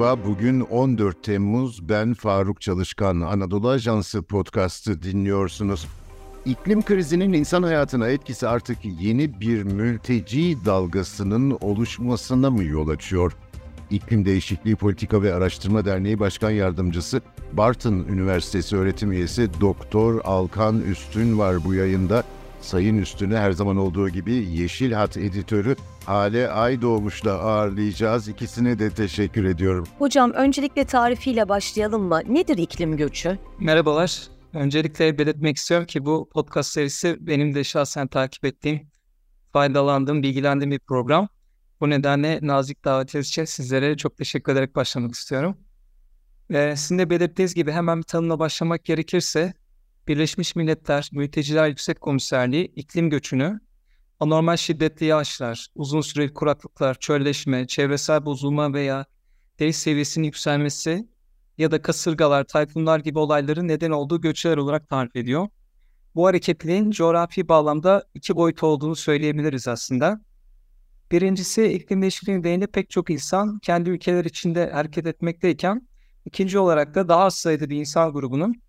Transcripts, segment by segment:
Merhaba, bugün 14 Temmuz. Ben Faruk Çalışkan. Anadolu Ajansı podcast'ı dinliyorsunuz. İklim krizinin insan hayatına etkisi artık yeni bir mülteci dalgasının oluşmasına mı yol açıyor? İklim Değişikliği Politika ve Araştırma Derneği Başkan Yardımcısı Barton Üniversitesi öğretim üyesi Doktor Alkan Üstün var bu yayında. Sayın Üstün'ü her zaman olduğu gibi Yeşil Hat editörü Hale Aydoğmuş'la ağırlayacağız. İkisine de teşekkür ediyorum. Hocam öncelikle tarifiyle başlayalım mı? Nedir iklim göçü? Merhabalar. Öncelikle belirtmek istiyorum ki bu podcast serisi benim de şahsen takip ettiğim, faydalandığım, bilgilendiğim bir program. Bu nedenle nazik davetiniz için sizlere çok teşekkür ederek başlamak istiyorum. Ee, sizin de belirttiğiniz gibi hemen bir tanımla başlamak gerekirse Birleşmiş Milletler Mülteciler Yüksek Komiserliği iklim göçünü anormal şiddetli yağışlar, uzun süreli kuraklıklar, çölleşme, çevresel bozulma veya deniz seviyesinin yükselmesi ya da kasırgalar, tayfunlar gibi olayların neden olduğu göçler olarak tarif ediyor. Bu hareketliliğin coğrafi bağlamda iki boyut olduğunu söyleyebiliriz aslında. Birincisi iklim değişikliği nedeniyle pek çok insan kendi ülkeler içinde hareket etmekteyken, ikinci olarak da daha az sayıda bir insan grubunun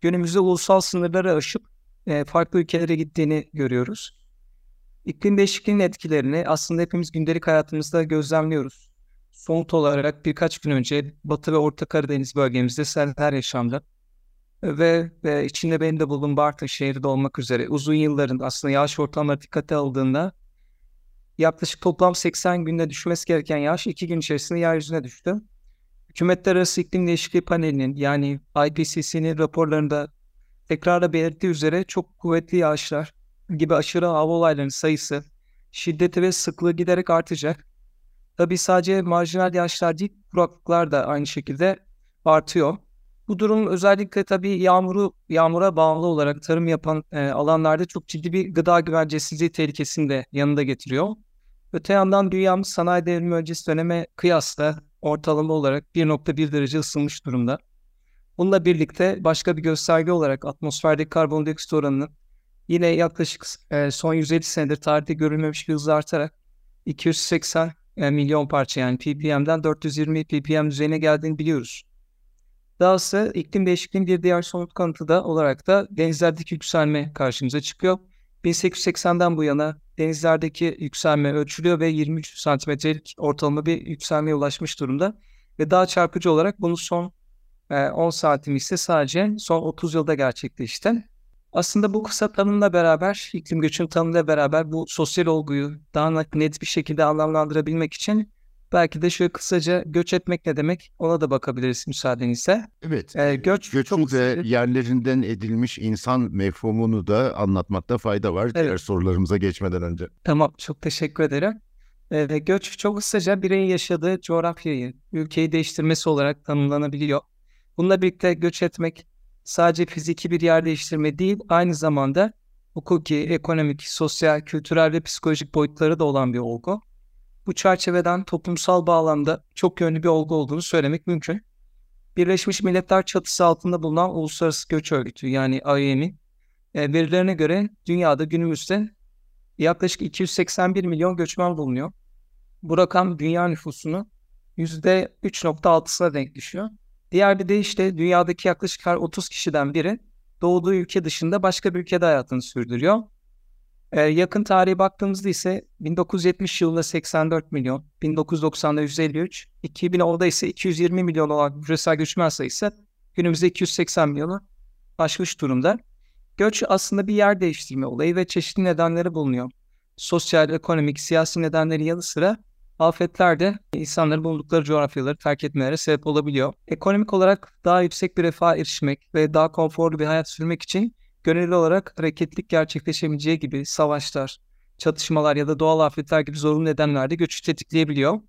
günümüzde ulusal sınırları aşıp e, farklı ülkelere gittiğini görüyoruz. İklim değişikliğinin etkilerini aslında hepimiz gündelik hayatımızda gözlemliyoruz. Somut olarak birkaç gün önce Batı ve Orta Karadeniz bölgemizde seller yaşandı. Ve, ve içinde benim de bulunduğum Bartın şehri de olmak üzere uzun yılların aslında yağış ortamları dikkate aldığında yaklaşık toplam 80 günde düşmesi gereken yağış 2 gün içerisinde yeryüzüne düştü. Hükümetler Arası İklim Değişikliği Paneli'nin yani IPCC'nin raporlarında tekrarla belirttiği üzere çok kuvvetli yağışlar gibi aşırı hava olaylarının sayısı, şiddeti ve sıklığı giderek artacak. Tabi sadece marjinal yağışlar değil, kuraklıklar da aynı şekilde artıyor. Bu durum özellikle tabii yağmuru yağmura bağımlı olarak tarım yapan e, alanlarda çok ciddi bir gıda güvencesizliği tehlikesini de yanında getiriyor. Öte yandan dünyamız sanayi devrimi öncesi döneme kıyasla ortalama olarak 1.1 derece ısınmış durumda. Bununla birlikte başka bir gösterge olarak atmosferdeki karbondioksit oranının yine yaklaşık e, son 150 senedir tarihte görülmemiş bir hızla artarak 280 e, milyon parça yani ppm'den 420 ppm düzeyine geldiğini biliyoruz. Dahası iklim değişikliğinin bir diğer somut kanıtı da olarak da denizlerdeki yükselme karşımıza çıkıyor. 1880'den bu yana denizlerdeki yükselme ölçülüyor ve 23 santimetrelik ortalama bir yükselmeye ulaşmış durumda. Ve daha çarpıcı olarak bunu son e, 10 santim ise sadece son 30 yılda gerçekleşti. Aslında bu kısa tanımla beraber, iklim göçünün tanımıyla beraber bu sosyal olguyu daha net bir şekilde anlamlandırabilmek için belki de şöyle kısaca göç etmek ne demek ona da bakabiliriz müsaadenizle. Evet. Ee, göç Göçün çok de yerlerinden edilmiş insan mefhumunu da anlatmakta fayda var. Evet. Diğer sorularımıza geçmeden önce. Tamam çok teşekkür ederim. Ee, göç çok kısaca bireyin yaşadığı coğrafyayı, ülkeyi değiştirmesi olarak tanımlanabiliyor. Bununla birlikte göç etmek sadece fiziki bir yer değiştirme değil, aynı zamanda hukuki, ekonomik, sosyal, kültürel ve psikolojik boyutları da olan bir olgu. Bu çerçeveden toplumsal bağlamda çok yönlü bir olgu olduğunu söylemek mümkün. Birleşmiş Milletler çatısı altında bulunan Uluslararası Göç Örgütü yani IOM'in e, verilerine göre dünyada günümüzde yaklaşık 281 milyon göçmen bulunuyor. Bu rakam dünya nüfusunu %3.6'sına denk düşüyor. Diğer bir de işte dünyadaki yaklaşık her 30 kişiden biri doğduğu ülke dışında başka bir ülkede hayatını sürdürüyor. Ee, yakın tarihe baktığımızda ise 1970 yılında 84 milyon, 1990'da 153, 2010'da ise 220 milyon olan küresel göçmen sayısı günümüzde 280 milyonu aşmış durumda. Göç aslında bir yer değiştirme olayı ve çeşitli nedenleri bulunuyor. Sosyal, ekonomik, siyasi nedenlerin yanı sıra afetler de insanların bulundukları coğrafyaları terk etmeleri sebep olabiliyor. Ekonomik olarak daha yüksek bir refah erişmek ve daha konforlu bir hayat sürmek için gönüllü olarak hareketlik gerçekleşebileceği gibi savaşlar, çatışmalar ya da doğal afetler gibi zorunlu nedenler de göçü tetikleyebiliyor.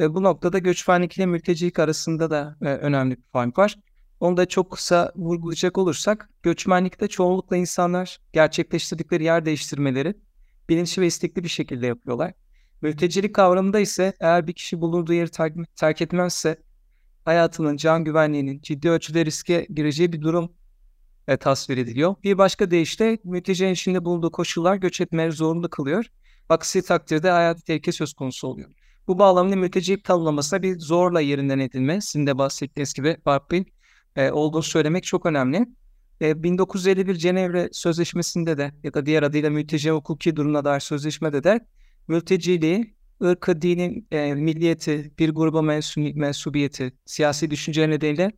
E, bu noktada göçmenlik ile mültecilik arasında da e, önemli bir fark var. Onu da çok kısa vurgulayacak olursak, göçmenlikte çoğunlukla insanlar gerçekleştirdikleri yer değiştirmeleri bilinçli ve istekli bir şekilde yapıyorlar. Mültecilik kavramında ise eğer bir kişi bulunduğu yeri terk, terk etmezse hayatının, can güvenliğinin ciddi ölçüde riske gireceği bir durum e, tasvir ediliyor. Bir başka deyişle mültecinin içinde bulunduğu koşullar göç etmeleri zorunlu kılıyor. Aksi takdirde hayat tehlike söz konusu oluyor. Bu bağlamda mülteci tanımlamasına bir zorla yerinden edilme, sizin de bahsettiğiniz gibi Barbie e, olduğunu söylemek çok önemli. E, 1951 Cenevre Sözleşmesi'nde de ya da diğer adıyla mülteci hukuki durumuna dair sözleşmede de mülteciliği, ırkı, dinin, e, milliyeti, bir gruba mensu- mensubiyeti, siyasi düşünce nedeniyle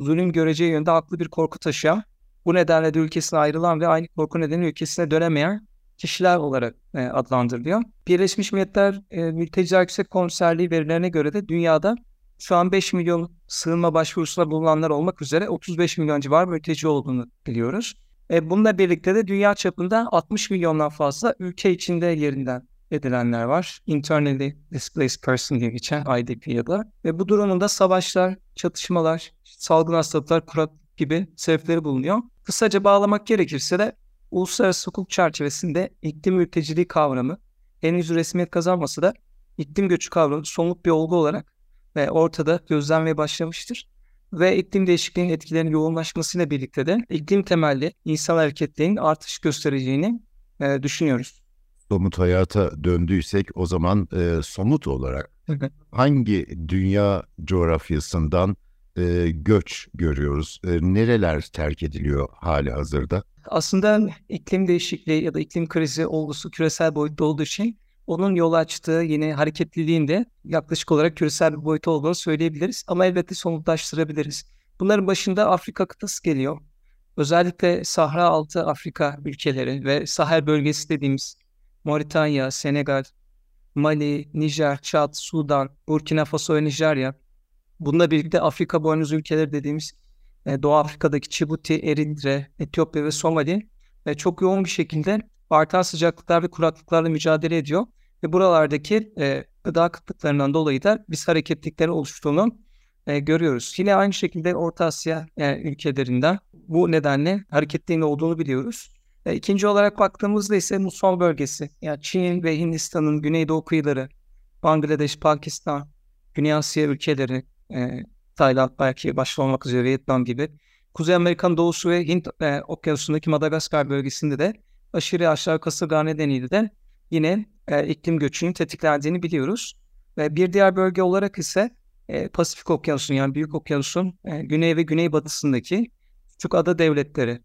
zulüm göreceği yönde haklı bir korku taşıyan, bu nedenle de ülkesine ayrılan ve aynı korku nedeniyle ülkesine dönemeyen kişiler olarak e, adlandırılıyor. Birleşmiş Milletler e, Mülteciler Yüksek Komiserliği verilerine göre de dünyada şu an 5 milyon sığınma başvurusunda bulunanlar olmak üzere 35 milyon civar mülteci olduğunu biliyoruz. E, bununla birlikte de dünya çapında 60 milyondan fazla ülke içinde yerinden edilenler var. Internally Displaced Person diye geçen IDP ya da. Ve bu durumunda savaşlar, çatışmalar, salgın hastalıklar, kuraklık gibi sebepleri bulunuyor. Kısaca bağlamak gerekirse de uluslararası hukuk çerçevesinde iklim mülteciliği kavramı henüz resmiyet kazanmasa da iklim göçü kavramı somut bir olgu olarak ve ortada gözlenmeye başlamıştır. Ve iklim değişikliğinin etkilerinin yoğunlaşmasıyla birlikte de iklim temelli insan hareketlerinin artış göstereceğini e, düşünüyoruz. Somut hayata döndüysek o zaman e, somut olarak hangi dünya coğrafyasından e, göç görüyoruz? E, nereler terk ediliyor hali hazırda? Aslında iklim değişikliği ya da iklim krizi olgusu küresel boyutta olduğu için onun yol açtığı yeni hareketliliğin de yaklaşık olarak küresel bir boyutu olduğunu söyleyebiliriz. Ama elbette somutlaştırabiliriz. Bunların başında Afrika kıtası geliyor. Özellikle Sahra altı Afrika ülkeleri ve Sahel bölgesi dediğimiz Moritanya, Senegal, Mali, Nijer, Çad, Sudan, Burkina Faso ve Nijerya. Bununla birlikte Afrika boynuzu ülkeleri dediğimiz e, Doğu Afrika'daki Djibouti, Eritre, Etiyopya ve Somali ve çok yoğun bir şekilde artan sıcaklıklar ve kuraklıklarla mücadele ediyor. Ve buralardaki e, gıda kıtlıklarından dolayı da biz hareketlikleri oluştuğunu e, görüyoruz. Yine aynı şekilde Orta Asya e, ülkelerinden bu nedenle hareketliğin olduğunu biliyoruz. E, ikinci olarak baktığımızda ise muson bölgesi. Yani Çin ve Hindistan'ın güneydoğu kıyıları, Bangladeş, Pakistan, Güney Asya ülkeleri, e, Tayland belki başta olmak üzere Vietnam gibi. Kuzey Amerika'nın doğusu ve Hint e, okyanusundaki Madagaskar bölgesinde de aşırı aşağı kasırga nedeniyle de yine e, iklim göçünün tetiklendiğini biliyoruz. Ve bir diğer bölge olarak ise e, Pasifik Okyanusu yani Büyük Okyanus'un e, güney ve güneybatısındaki küçük ada devletleri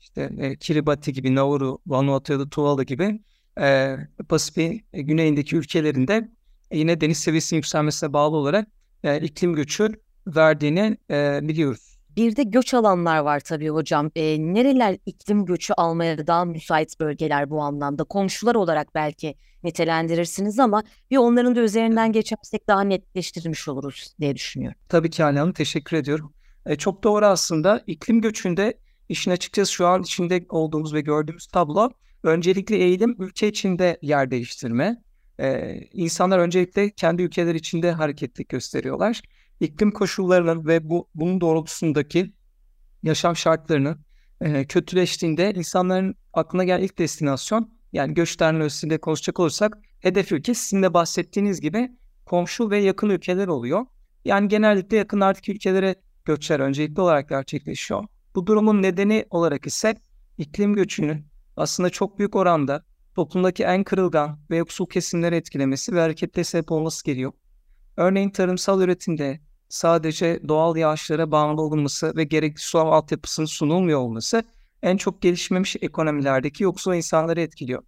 işte e, Kiribati gibi, Nauru, Vanuatu ya da Tuvalu gibi e, Pasifik e, güneyindeki ülkelerinde e, yine deniz seviyesinin yükselmesine bağlı olarak e, iklim göçü verdiğini e, biliyoruz. Bir de göç alanlar var tabii hocam. E, nereler iklim göçü almaya daha müsait bölgeler bu anlamda? Komşular olarak belki nitelendirirsiniz ama bir onların da üzerinden geçersek daha netleştirmiş oluruz diye düşünüyorum. Tabii ki Hanım teşekkür ediyorum. E, çok doğru aslında iklim göçünde işin açıkçası şu an içinde olduğumuz ve gördüğümüz tablo öncelikli eğilim ülke içinde yer değiştirme. E, insanlar öncelikle kendi ülkeler içinde hareketlik gösteriyorlar iklim koşullarının ve bu bunun doğrultusundaki yaşam şartlarının e, kötüleştiğinde insanların aklına gelen ilk destinasyon yani göç terminolojisinde konuşacak olursak hedef ülke sizin de bahsettiğiniz gibi komşu ve yakın ülkeler oluyor. Yani genellikle yakınlardaki ülkelere göçler öncelikli olarak gerçekleşiyor. Bu durumun nedeni olarak ise iklim göçünün aslında çok büyük oranda toplumdaki en kırılgan ve yoksul kesimleri etkilemesi ve hareketle sebep olması geliyor. Örneğin tarımsal üretimde sadece doğal yağışlara bağımlı olunması ve gerekli su altyapısının sunulmuyor olması en çok gelişmemiş ekonomilerdeki yoksul insanları etkiliyor.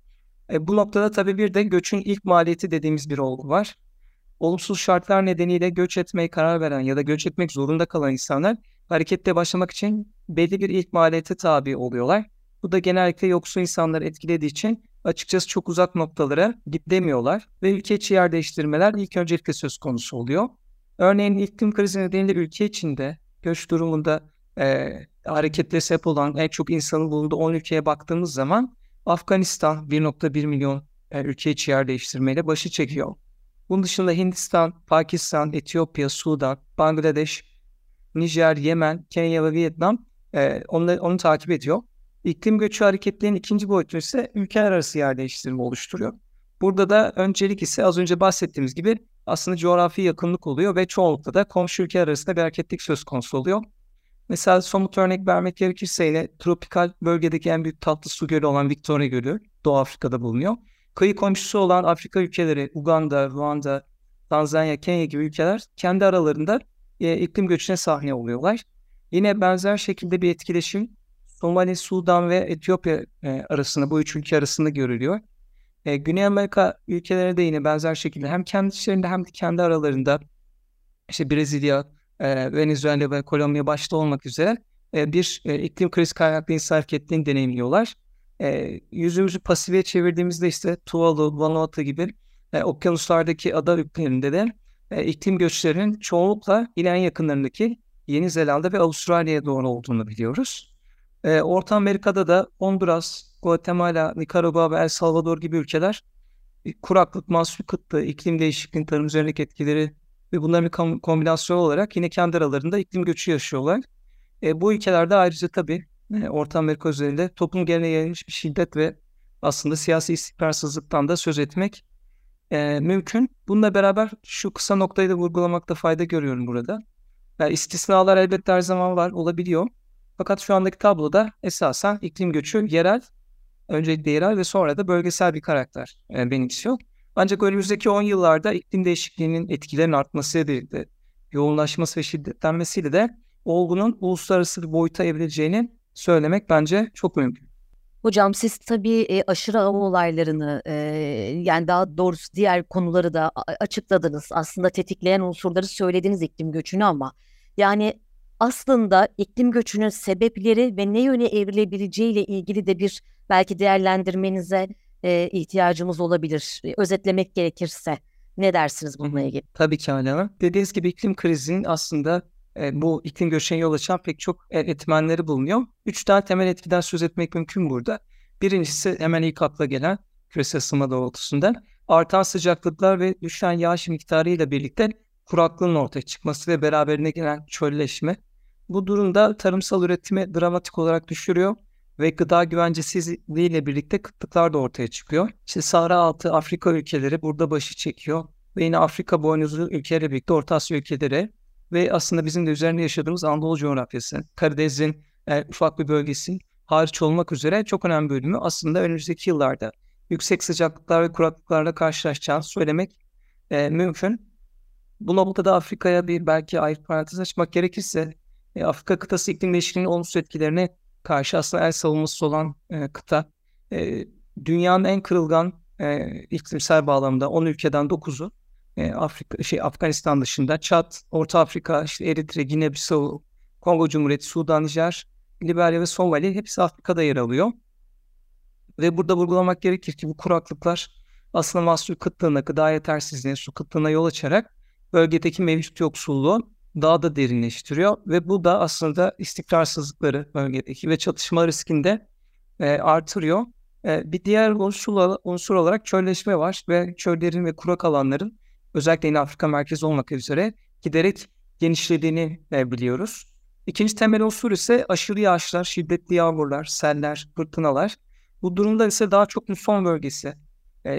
E, bu noktada tabii bir de göçün ilk maliyeti dediğimiz bir olgu var. Olumsuz şartlar nedeniyle göç etmeye karar veren ya da göç etmek zorunda kalan insanlar harekette başlamak için belli bir ilk tabi oluyorlar. Bu da genellikle yoksul insanları etkilediği için açıkçası çok uzak noktalara gidemiyorlar ve ülke içi yer değiştirmeler ilk öncelikle söz konusu oluyor. Örneğin iklim krizi nedeniyle ülke içinde göç durumunda e, hareketle sebep olan en çok insanın bulunduğu 10 ülkeye baktığımız zaman Afganistan 1.1 milyon e, ülke içi yer değiştirmeyle başı çekiyor. Bunun dışında Hindistan, Pakistan, Etiyopya, Sudan, Bangladeş, Nijer, Yemen, Kenya ve Vietnam e, onu, onu takip ediyor. İklim göçü hareketlerinin ikinci boyutu ise ülkeler arası yer değiştirme oluşturuyor. Burada da öncelik ise az önce bahsettiğimiz gibi aslında coğrafi yakınlık oluyor ve çoğunlukla da komşu ülke arasında bir hareketlik söz konusu oluyor. Mesela somut örnek vermek gerekirse yine tropikal bölgedeki en büyük tatlı su gölü olan Victoria Gölü Doğu Afrika'da bulunuyor. Kıyı komşusu olan Afrika ülkeleri Uganda, Ruanda, Tanzanya, Kenya gibi ülkeler kendi aralarında e, iklim göçüne sahne oluyorlar. Yine benzer şekilde bir etkileşim Somali, Sudan ve Etiyopya e, arasında, bu üç ülke arasında görülüyor. E, Güney Amerika ülkeleri de yine benzer şekilde hem kendi içlerinde hem de kendi aralarında işte Brezilya, e, Venezuela ve Kolombiya başta olmak üzere e, bir e, iklim kriz kaynaklı insan hareketliğini deneyimliyorlar. E, yüzümüzü pasife çevirdiğimizde işte Tuvalu, Vanuatu gibi e, okyanuslardaki ada ülkelerinde de e, iklim göçlerinin çoğunlukla yine en yakınlarındaki Yeni Zelanda ve Avustralya'ya doğru olduğunu biliyoruz. E, Orta Amerika'da da Honduras, Guatemala, Nikaragua ve El Salvador gibi ülkeler kuraklık, mahsul kıtlığı, iklim değişikliğinin tarım üzerindeki etkileri ve bunların bir kombinasyonu olarak yine kendi aralarında iklim göçü yaşıyorlar. E, bu ülkelerde ayrıca tabii e, Orta Amerika üzerinde toplum genel yayılmış bir şiddet ve aslında siyasi istikrarsızlıktan da söz etmek e, mümkün. Bununla beraber şu kısa noktayı da vurgulamakta fayda görüyorum burada. Yani istisnalar elbette her zaman var, olabiliyor. Fakat şu andaki tabloda esasen iklim göçü yerel, öncelikle yerel ve sonra da bölgesel bir karakter e, benimsiyor. Ancak önümüzdeki 10 yıllarda iklim değişikliğinin etkilerinin artmasıyla birlikte yoğunlaşması ve şiddetlenmesiyle de olgunun uluslararası bir boyuta evrileceğini söylemek bence çok mümkün. Hocam siz tabii e, aşırı av olaylarını e, yani daha doğrusu diğer konuları da açıkladınız. Aslında tetikleyen unsurları söylediniz iklim göçünü ama yani aslında iklim göçünün sebepleri ve ne yöne evrilebileceği ile ilgili de bir belki değerlendirmenize e, ihtiyacımız olabilir. Özetlemek gerekirse ne dersiniz bununla ilgili? Tabii ki Alena. Dediğiniz gibi iklim krizinin aslında e, bu iklim göçüne yol açan pek çok e, etmenleri bulunuyor. Üç tane temel etkiden söz etmek mümkün burada. Birincisi hemen ilk akla gelen küresel ısınma doğrultusunda artan sıcaklıklar ve düşen yağış miktarı ile birlikte kuraklığın ortaya çıkması ve beraberine gelen çölleşme. Bu durumda tarımsal üretimi dramatik olarak düşürüyor ve gıda güvencesizliği ile birlikte kıtlıklar da ortaya çıkıyor. İşte Sahra altı Afrika ülkeleri burada başı çekiyor ve yine Afrika boynuzlu ülkelerle birlikte Orta Asya ülkeleri ve aslında bizim de üzerinde yaşadığımız Anadolu coğrafyası, Karadeniz'in e, ufak bir bölgesi hariç olmak üzere çok önemli bölümü aslında önümüzdeki yıllarda yüksek sıcaklıklar ve kuraklıklarla karşılaşacağını söylemek e, mümkün. Bu noktada Afrika'ya bir belki ayrı parantez açmak gerekirse e, Afrika kıtası iklim değişikliğinin olumsuz etkilerine karşı aslında el savunması olan e, kıta. E, dünyanın en kırılgan e, iklimsel bağlamda 10 ülkeden 9'u e, Afrika şey Afganistan dışında Çat, Orta Afrika, işte Eritre, Gine-Bissau, Kongo Cumhuriyeti, Sudan, Nijer, Liberya ve Somali hepsi Afrika'da yer alıyor. Ve burada vurgulamak gerekir ki bu kuraklıklar aslında mahsul kıtlığına, gıda yetersizliğine, su kıtlığına yol açarak bölgedeki mevcut yoksulluğu daha da derinleştiriyor ve bu da aslında istikrarsızlıkları bölgedeki ve çatışma riskinde e, artırıyor. E, bir diğer unsur, unsur olarak çölleşme var ve çöllerin ve kurak alanların özellikle yine Afrika merkezi olmak üzere giderek genişlediğini e, biliyoruz. İkinci temel unsur ise aşırı yağışlar, şiddetli yağmurlar, seller, fırtınalar. Bu durumda ise daha çok muson bölgesi,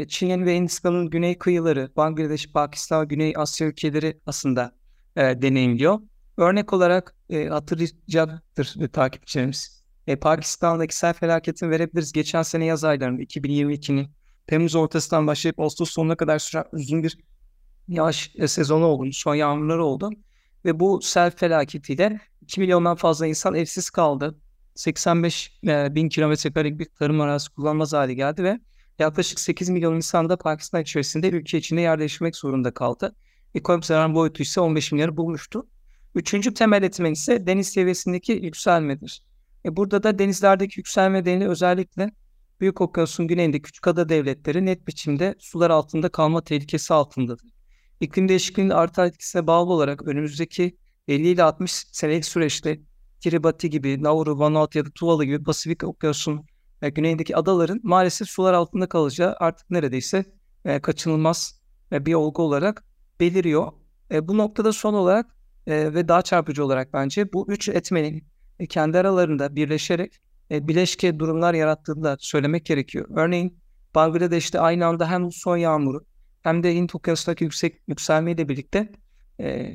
Çin ve Hindistan'ın güney kıyıları, Bangladeş, Pakistan, Güney Asya ülkeleri aslında e, deneyimliyor. Örnek olarak e, hatırlayacaktır e, takipçilerimiz. E, Pakistan'daki sel felaketini verebiliriz. Geçen sene yaz aylarında 2022'nin Temmuz ortasından başlayıp Ağustos sonuna kadar süren uzun bir yağış e, sezonu oldu. Son yağmurları oldu. Ve bu sel felaketiyle 2 milyondan fazla insan evsiz kaldı. 85 e, bin kilometre karelik bir tarım arazisi kullanmaz hale geldi ve yaklaşık 8 milyon insan da Pakistan içerisinde ülke içinde yerleşmek zorunda kaldı. Ekonomik zarar boyutu ise 15 milyarı bulmuştu. Üçüncü temel etmen ise deniz seviyesindeki yükselmedir. E burada da denizlerdeki yükselme nedeni özellikle Büyük Okyanus'un güneyinde küçük ada devletleri net biçimde sular altında kalma tehlikesi altındadır. İklim değişikliğinin artan etkisine bağlı olarak önümüzdeki 50 ile 60 senelik süreçte Kiribati gibi, Nauru, Vanuatu ya da Tuvalu gibi Pasifik Okyanusu'nun e, güneyindeki adaların maalesef sular altında kalacağı artık neredeyse e, kaçınılmaz e, bir olgu olarak beliriyor. E, bu noktada son olarak e, ve daha çarpıcı olarak bence bu üç etmenin e, kendi aralarında birleşerek e, bileşke durumlar yarattığını da söylemek gerekiyor. Örneğin Bangladeş'te aynı anda hem son yağmuru hem de Hint okyanusundaki yüksek yükselmeyle birlikte e,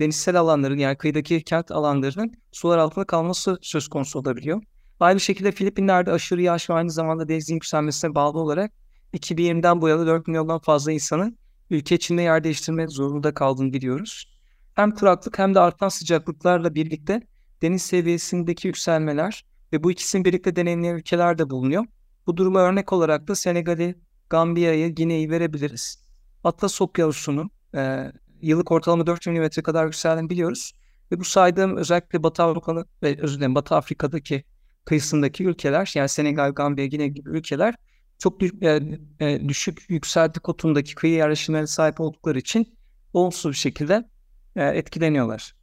denizsel alanların yani kıyıdaki kent alanlarının sular altında kalması söz konusu olabiliyor. Aynı şekilde Filipinler'de aşırı yağış ve aynı zamanda denizin yükselmesine bağlı olarak 2020'den bu yana 4 milyondan fazla insanın ülke içinde yer değiştirmek zorunda kaldığını biliyoruz. Hem kuraklık hem de artan sıcaklıklarla birlikte deniz seviyesindeki yükselmeler ve bu ikisini birlikte deneyimleyen ülkeler de bulunuyor. Bu duruma örnek olarak da Senegal'i, Gambiya'yı, Gine'yi verebiliriz. Atlas Okyanusu'nun e, yıllık ortalama 4 mm kadar yükseldiğini biliyoruz. Ve bu saydığım özellikle Batı Avrupa'nın ve özür dilerim Batı Afrika'daki kıyısındaki ülkeler yani Senegal, Gambiya, Gine gibi ülkeler çok düşük, e, e, düşük yükselti kotundaki kıyı yerleşimlerine sahip oldukları için olumsuz bir şekilde e, etkileniyorlar.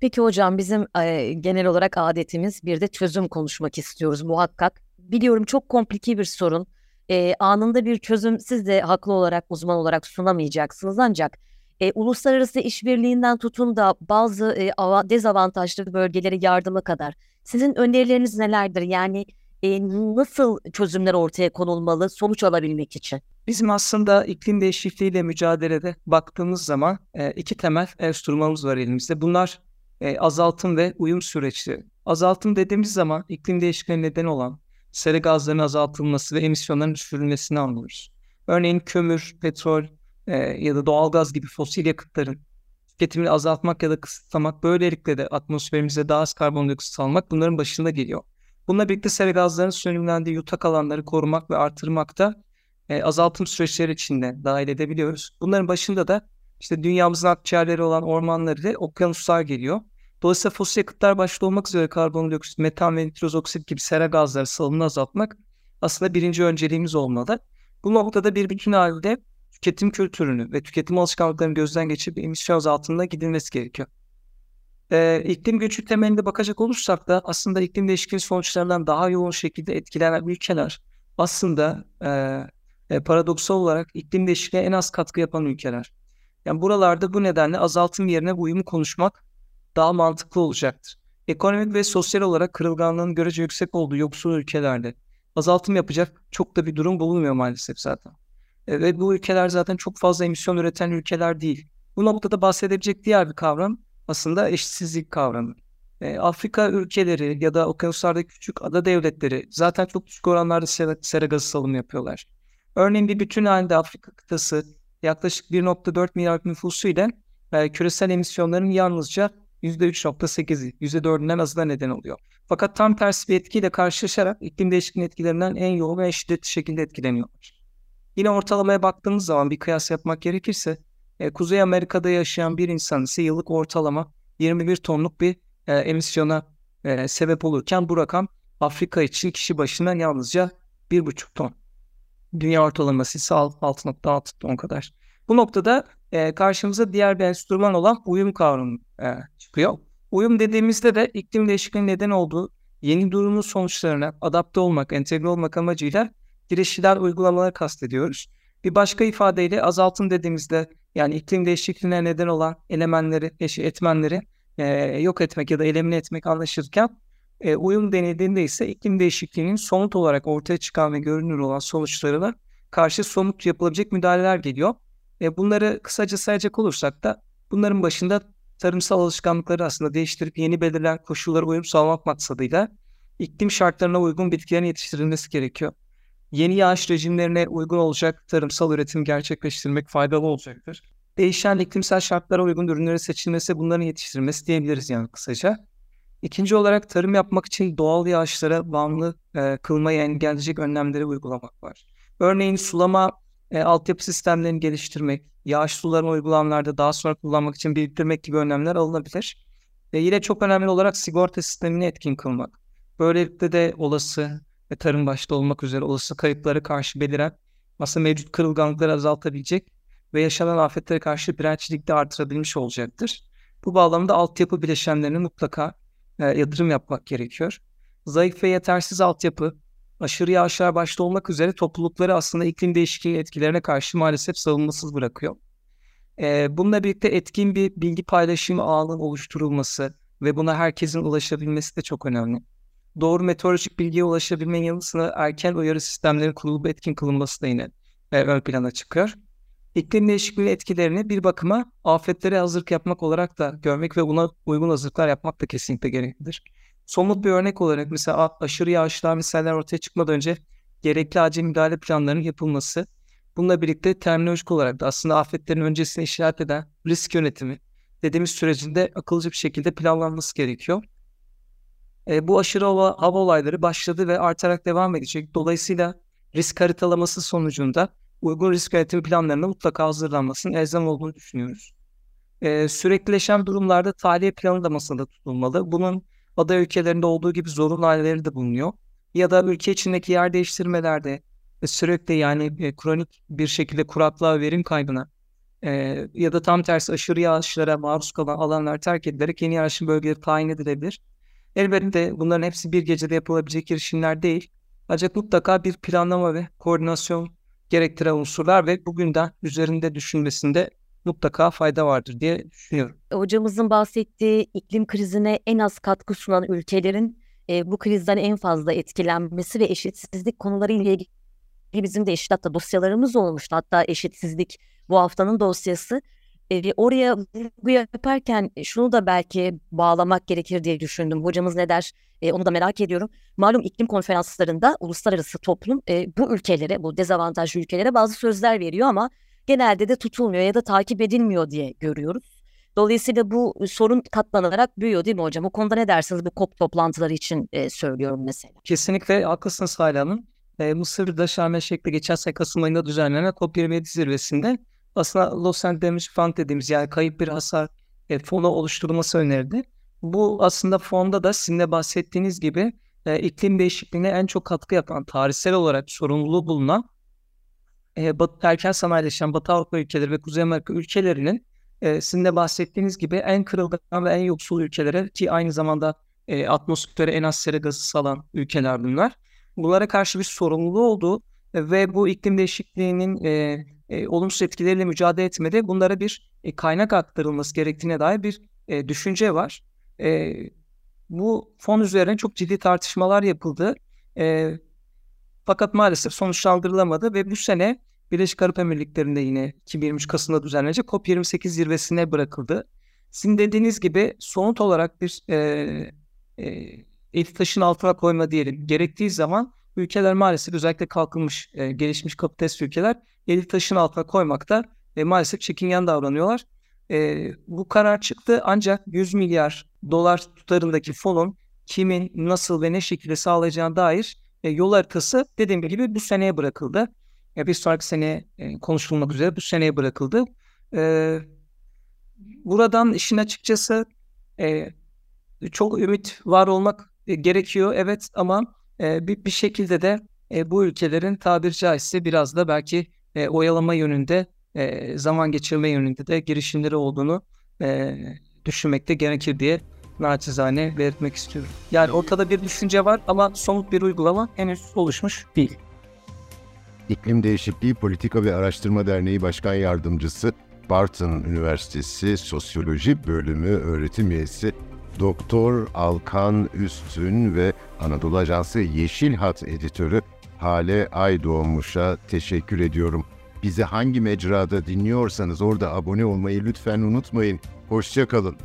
Peki hocam bizim e, genel olarak adetimiz bir de çözüm konuşmak istiyoruz muhakkak. Biliyorum çok komplike bir sorun. E, anında bir çözüm siz de haklı olarak uzman olarak sunamayacaksınız ancak e, uluslararası işbirliğinden tutun da bazı e, dezavantajlı bölgelere yardıma kadar sizin önerileriniz nelerdir? Yani e, nasıl çözümler ortaya konulmalı sonuç alabilmek için? Bizim aslında iklim değişikliğiyle mücadelede baktığımız zaman e, iki temel enstrümanımız var elimizde. Bunlar e, azaltım ve uyum süreçleri. Azaltım dediğimiz zaman iklim değişikliğine neden olan sera gazlarının azaltılması ve emisyonların düşürülmesini anlıyoruz. Örneğin kömür, petrol e, ya da doğalgaz gibi fosil yakıtların tüketimini azaltmak ya da kısıtlamak, böylelikle de atmosferimize daha az karbondioksit salmak bunların başında geliyor. Bununla birlikte sera gazlarının sönümlendiği yutak alanları korumak ve artırmakta e, azaltım süreçleri içinde dahil edebiliyoruz. Bunların başında da işte dünyamızın akciğerleri olan ormanları ve okyanuslar geliyor. Dolayısıyla fosil yakıtlar başta olmak üzere karbondioksit, metan ve nitroz oksit gibi sera gazları salımını azaltmak aslında birinci önceliğimiz olmalı. Bu noktada bir bütün halde tüketim kültürünü ve tüketim alışkanlıklarını gözden geçirip emisyon azaltımına gidilmesi gerekiyor. Ee, iklim göçü temelinde bakacak olursak da aslında iklim değişikliği sonuçlarından daha yoğun şekilde etkilenen ülkeler aslında e, paradoksal olarak iklim değişikliğine en az katkı yapan ülkeler. Yani buralarda bu nedenle azaltım yerine uyumu konuşmak daha mantıklı olacaktır. Ekonomik ve sosyal olarak kırılganlığın görece yüksek olduğu yoksul ülkelerde azaltım yapacak çok da bir durum bulunmuyor maalesef zaten. E, ve bu ülkeler zaten çok fazla emisyon üreten ülkeler değil. Bu noktada bahsedebilecek diğer bir kavram aslında eşitsizlik kavramı. E, Afrika ülkeleri ya da okyanuslardaki küçük ada devletleri zaten çok düşük oranlarda sera, sera gazı salımı yapıyorlar. Örneğin bir bütün halinde Afrika kıtası yaklaşık 1.4 milyar nüfusu ile e, küresel emisyonların yalnızca %3.8'i, %4'ünden azına neden oluyor. Fakat tam tersi bir etkiyle karşılaşarak iklim değişikliğinin etkilerinden en yoğun ve şiddetli şekilde etkileniyorlar. Yine ortalamaya baktığımız zaman bir kıyas yapmak gerekirse e, Kuzey Amerika'da yaşayan bir insan ise yıllık ortalama 21 tonluk bir e, emisyona e, sebep olurken bu rakam Afrika için kişi başına yalnızca 1,5 ton. Dünya ortalaması ise 6.6 ton kadar. Bu noktada e, karşımıza diğer bir enstrüman olan uyum kavramı e, çıkıyor. Uyum dediğimizde de iklim değişikliğinin neden olduğu yeni durumun sonuçlarına adapte olmak, entegre olmak amacıyla girişiler uygulamaları kastediyoruz. Bir başka ifadeyle azaltım dediğimizde yani iklim değişikliğine neden olan elementleri, eşi etmenleri e, yok etmek ya da elimine etmek anlaşırken e, uyum denildiğinde ise iklim değişikliğinin somut olarak ortaya çıkan ve görünür olan sonuçlarına karşı somut yapılabilecek müdahaleler geliyor. E, bunları kısaca sayacak olursak da bunların başında tarımsal alışkanlıkları aslında değiştirip yeni belirlenen koşullara uyum sağlamak maksadıyla iklim şartlarına uygun bitkilerin yetiştirilmesi gerekiyor. Yeni yağış rejimlerine uygun olacak tarımsal üretim gerçekleştirmek faydalı olacaktır. Değişen iklimsel şartlara uygun ürünlerin seçilmesi, bunların yetiştirilmesi diyebiliriz yani kısaca. İkinci olarak tarım yapmak için doğal yağışlara bağımlı e, kılmayı engelleyecek önlemleri uygulamak var. Örneğin sulama e, altyapı sistemlerini geliştirmek, yağış sularını uygulamalarda daha sonra kullanmak için biriktirmek gibi önlemler alınabilir. Ve yine çok önemli olarak sigorta sistemini etkin kılmak. Böylelikle de olası ve tarım başta olmak üzere olası kayıpları karşı beliren aslında mevcut kırılganlıkları azaltabilecek ve yaşanan afetlere karşı dirençlilik de artırabilmiş olacaktır. Bu bağlamda altyapı bileşenlerine mutlaka e, yatırım yapmak gerekiyor. Zayıf ve yetersiz altyapı, aşırı yağışlar başta olmak üzere toplulukları aslında iklim değişikliği etkilerine karşı maalesef savunmasız bırakıyor. E, bununla birlikte etkin bir bilgi paylaşımı ağının oluşturulması ve buna herkesin ulaşabilmesi de çok önemli. Doğru meteorolojik bilgiye ulaşabilmenin yanı sıra erken uyarı sistemleri kurulup etkin kılınması da yine e, ön plana çıkıyor. İklim değişikliği etkilerini bir bakıma afetlere hazırlık yapmak olarak da görmek ve buna uygun hazırlıklar yapmak da kesinlikle gereklidir. Somut bir örnek olarak mesela aşırı yağışlar misiller ortaya çıkmadan önce gerekli acil müdahale planlarının yapılması Bununla birlikte terminolojik olarak da aslında afetlerin öncesine işaret eden risk yönetimi dediğimiz sürecinde akılcı bir şekilde planlanması gerekiyor. E, bu aşırı hava, hava olayları başladı ve artarak devam edecek. Dolayısıyla risk haritalaması sonucunda uygun risk yönetimi planlarının mutlaka hazırlanmasının elzem olduğunu düşünüyoruz. E, süreklileşen durumlarda tahliye planı da masada tutulmalı. Bunun aday ülkelerinde olduğu gibi zorunlu aileleri de bulunuyor. Ya da ülke içindeki yer değiştirmelerde sürekli yani e, kronik bir şekilde kuraklığa verim kaybına e, ya da tam tersi aşırı yağışlara maruz kalan alanlar terk edilerek yeni yerleşim bölgeleri tayin edilebilir. Elbette bunların hepsi bir gecede yapılabilecek girişimler değil. Ancak mutlaka bir planlama ve koordinasyon gerektiren unsurlar ve bugünden üzerinde düşünmesinde mutlaka fayda vardır diye düşünüyorum. Hocamızın bahsettiği iklim krizine en az katkı sunan ülkelerin e, bu krizden en fazla etkilenmesi ve eşitsizlik konuları ile ilgili bizim de eşit hatta dosyalarımız olmuştu. Hatta eşitsizlik bu haftanın dosyası. Oraya vurgu yaparken şunu da belki bağlamak gerekir diye düşündüm. Hocamız ne der e, onu da merak ediyorum. Malum iklim konferanslarında uluslararası toplum e, bu ülkelere, bu dezavantajlı ülkelere bazı sözler veriyor ama genelde de tutulmuyor ya da takip edilmiyor diye görüyoruz. Dolayısıyla bu sorun katlanarak büyüyor değil mi hocam? O konuda ne dersiniz bu COP toplantıları için e, söylüyorum mesela. Kesinlikle haklısınız Salih Hanım. E, Mısır'da Şarm El geçen sene Kasım ayında düzenlenen COP27 zirvesinde aslında Loss and Damage Fund dediğimiz yani kayıp bir hasar e, fonu oluşturulması önerdi. Bu aslında fonda da sizin de bahsettiğiniz gibi e, iklim değişikliğine en çok katkı yapan, tarihsel olarak sorumluluğu bulunan e, bat, erken sanayileşen Batı Avrupa ülkeleri ve Kuzey Amerika ülkelerinin e, sizin de bahsettiğiniz gibi en kırılgan ve en yoksul ülkelere ki aynı zamanda e, atmosfere en az sera gazı salan ülkeler bunlar. Bunlara karşı bir sorumluluğu olduğu ve bu iklim değişikliğinin e, e, olumsuz etkileriyle mücadele etmede bunlara bir e, kaynak aktarılması gerektiğine dair bir e, düşünce var. E, bu fon üzerine çok ciddi tartışmalar yapıldı. E, fakat maalesef sonuçlandırılamadı ve bu sene Birleşik Arap Emirlikleri'nde yine 2023 Kasım'da düzenlenecek COP28 zirvesine bırakıldı. Sizin dediğiniz gibi somut olarak bir e, e, eli taşın altına koyma diyelim. Gerektiği zaman ülkeler maalesef özellikle kalkınmış, e, gelişmiş kapitalist ülkeler eli taşın altına koymakta e, maalesef çekingen davranıyorlar. E, bu karar çıktı ancak 100 milyar dolar tutarındaki fonun kimin, nasıl ve ne şekilde sağlayacağına dair e, yol haritası dediğim gibi bu seneye bırakıldı. E, bir sonraki sene e, konuşulmak üzere bu seneye bırakıldı. E, buradan işin açıkçası e, çok ümit var olmak e, gerekiyor evet ama e, bir, bir şekilde de e, bu ülkelerin tabiri caizse biraz da belki e, oyalama yönünde e, zaman geçirme yönünde de girişimleri olduğunu e, düşünmekte gerekir diye naçizane belirtmek istiyorum. Yani ortada bir düşünce var ama somut bir uygulama henüz oluşmuş değil. İklim Değişikliği Politika ve Araştırma Derneği Başkan Yardımcısı, Barton Üniversitesi Sosyoloji Bölümü öğretim üyesi Doktor Alkan Üstün ve Anadolu Ajansı Yeşil Hat editörü Hale Aydoğmuş'a teşekkür ediyorum. Bizi hangi mecrada dinliyorsanız orada abone olmayı lütfen unutmayın. Hoşçakalın.